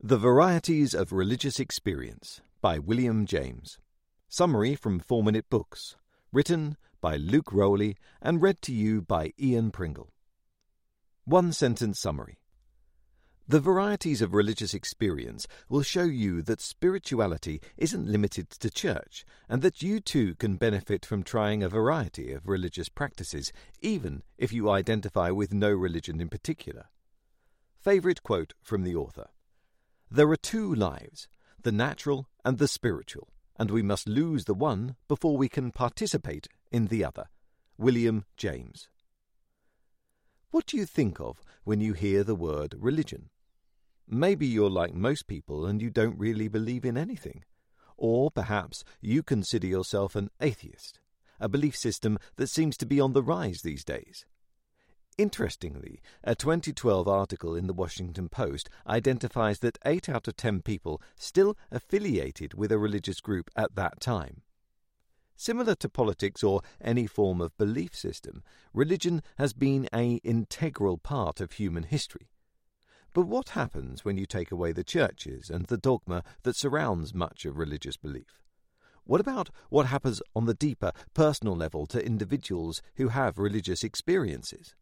The Varieties of Religious Experience by William James. Summary from 4 Minute Books. Written by Luke Rowley and read to you by Ian Pringle. One sentence summary. The varieties of religious experience will show you that spirituality isn't limited to church and that you too can benefit from trying a variety of religious practices, even if you identify with no religion in particular. Favorite quote from the author. There are two lives, the natural and the spiritual, and we must lose the one before we can participate in the other. William James. What do you think of when you hear the word religion? Maybe you're like most people and you don't really believe in anything. Or perhaps you consider yourself an atheist, a belief system that seems to be on the rise these days. Interestingly, a 2012 article in the Washington Post identifies that 8 out of 10 people still affiliated with a religious group at that time. Similar to politics or any form of belief system, religion has been an integral part of human history. But what happens when you take away the churches and the dogma that surrounds much of religious belief? What about what happens on the deeper, personal level to individuals who have religious experiences?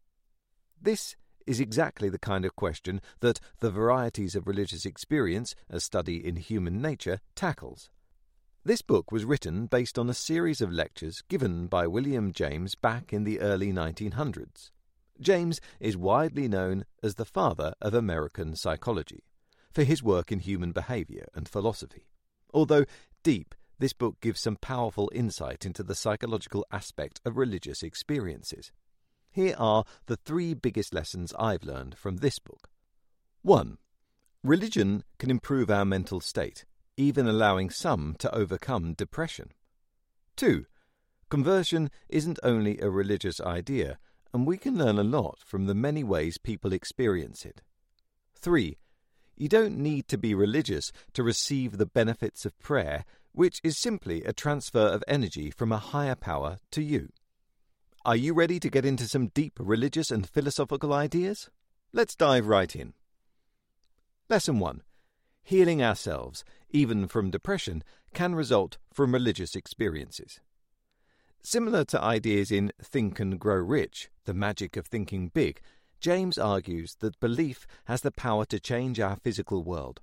This is exactly the kind of question that the varieties of religious experience, a study in human nature, tackles. This book was written based on a series of lectures given by William James back in the early 1900s. James is widely known as the father of American psychology for his work in human behavior and philosophy. Although deep, this book gives some powerful insight into the psychological aspect of religious experiences. Here are the three biggest lessons I've learned from this book. 1. Religion can improve our mental state, even allowing some to overcome depression. 2. Conversion isn't only a religious idea, and we can learn a lot from the many ways people experience it. 3. You don't need to be religious to receive the benefits of prayer, which is simply a transfer of energy from a higher power to you. Are you ready to get into some deep religious and philosophical ideas? Let's dive right in. Lesson 1 Healing ourselves, even from depression, can result from religious experiences. Similar to ideas in Think and Grow Rich, The Magic of Thinking Big, James argues that belief has the power to change our physical world.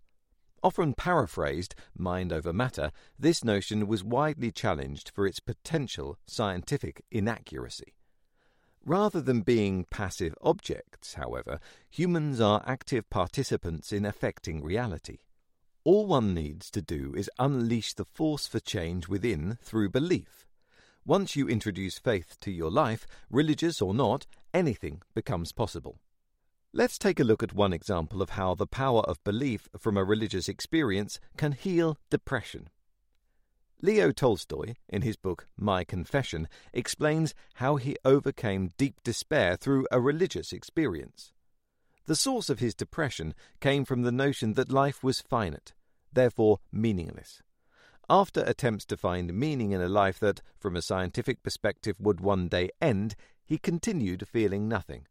Often paraphrased, mind over matter, this notion was widely challenged for its potential scientific inaccuracy. Rather than being passive objects, however, humans are active participants in affecting reality. All one needs to do is unleash the force for change within through belief. Once you introduce faith to your life, religious or not, anything becomes possible. Let's take a look at one example of how the power of belief from a religious experience can heal depression. Leo Tolstoy, in his book My Confession, explains how he overcame deep despair through a religious experience. The source of his depression came from the notion that life was finite, therefore meaningless. After attempts to find meaning in a life that, from a scientific perspective, would one day end, he continued feeling nothing.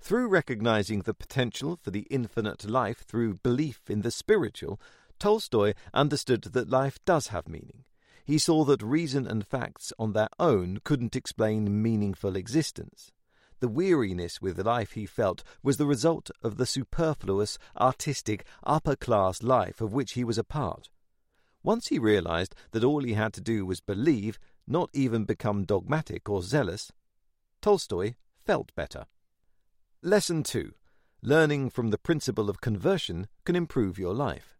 Through recognizing the potential for the infinite life through belief in the spiritual, Tolstoy understood that life does have meaning. He saw that reason and facts on their own couldn't explain meaningful existence. The weariness with life he felt was the result of the superfluous, artistic, upper class life of which he was a part. Once he realized that all he had to do was believe, not even become dogmatic or zealous, Tolstoy felt better. Lesson 2 Learning from the principle of conversion can improve your life.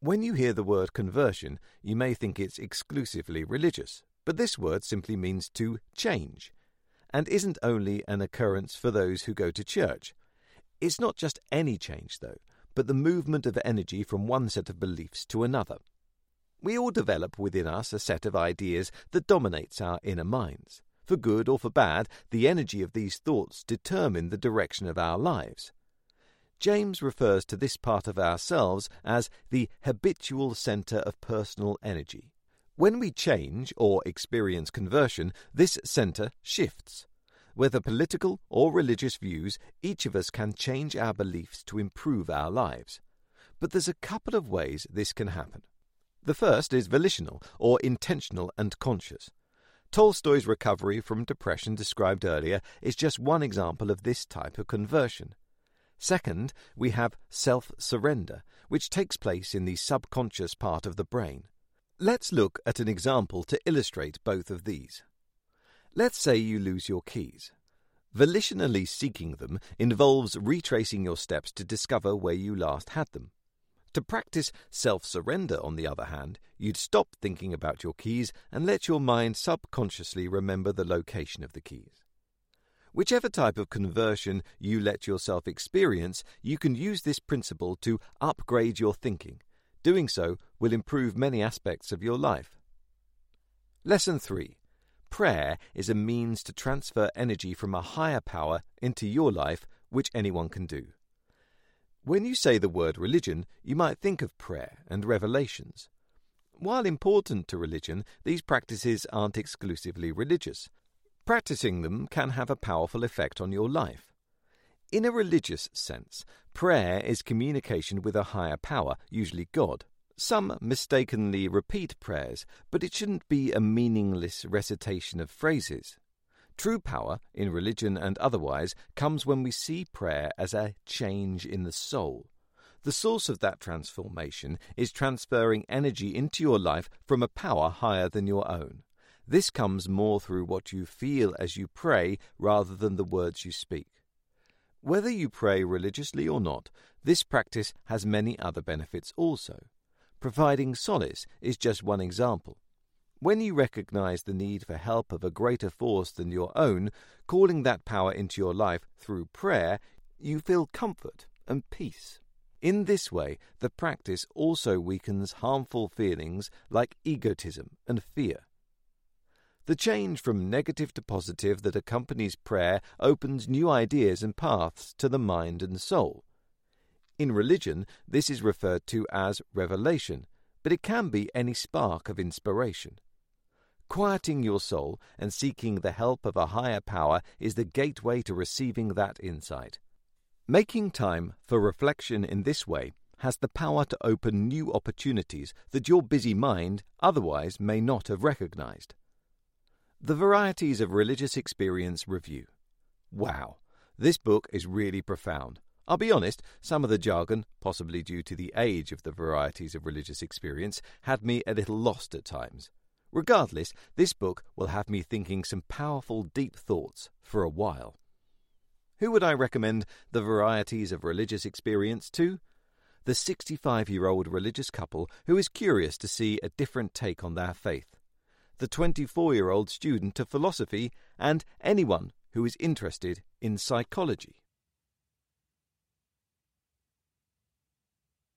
When you hear the word conversion, you may think it's exclusively religious, but this word simply means to change, and isn't only an occurrence for those who go to church. It's not just any change, though, but the movement of energy from one set of beliefs to another. We all develop within us a set of ideas that dominates our inner minds. For good or for bad, the energy of these thoughts determine the direction of our lives. James refers to this part of ourselves as the habitual center of personal energy. When we change or experience conversion, this center shifts. Whether political or religious views, each of us can change our beliefs to improve our lives. But there's a couple of ways this can happen. The first is volitional, or intentional and conscious. Tolstoy's recovery from depression described earlier is just one example of this type of conversion. Second, we have self surrender, which takes place in the subconscious part of the brain. Let's look at an example to illustrate both of these. Let's say you lose your keys. Volitionally seeking them involves retracing your steps to discover where you last had them. To practice self surrender, on the other hand, you'd stop thinking about your keys and let your mind subconsciously remember the location of the keys. Whichever type of conversion you let yourself experience, you can use this principle to upgrade your thinking. Doing so will improve many aspects of your life. Lesson 3 Prayer is a means to transfer energy from a higher power into your life, which anyone can do. When you say the word religion, you might think of prayer and revelations. While important to religion, these practices aren't exclusively religious. Practicing them can have a powerful effect on your life. In a religious sense, prayer is communication with a higher power, usually God. Some mistakenly repeat prayers, but it shouldn't be a meaningless recitation of phrases. True power, in religion and otherwise, comes when we see prayer as a change in the soul. The source of that transformation is transferring energy into your life from a power higher than your own. This comes more through what you feel as you pray rather than the words you speak. Whether you pray religiously or not, this practice has many other benefits also. Providing solace is just one example. When you recognize the need for help of a greater force than your own, calling that power into your life through prayer, you feel comfort and peace. In this way, the practice also weakens harmful feelings like egotism and fear. The change from negative to positive that accompanies prayer opens new ideas and paths to the mind and soul. In religion, this is referred to as revelation, but it can be any spark of inspiration. Quieting your soul and seeking the help of a higher power is the gateway to receiving that insight. Making time for reflection in this way has the power to open new opportunities that your busy mind otherwise may not have recognized. The Varieties of Religious Experience Review. Wow, this book is really profound. I'll be honest, some of the jargon, possibly due to the age of the varieties of religious experience, had me a little lost at times. Regardless, this book will have me thinking some powerful, deep thoughts for a while. Who would I recommend The Varieties of Religious Experience to? The 65 year old religious couple who is curious to see a different take on their faith the 24 year old student of philosophy, and anyone who is interested in psychology.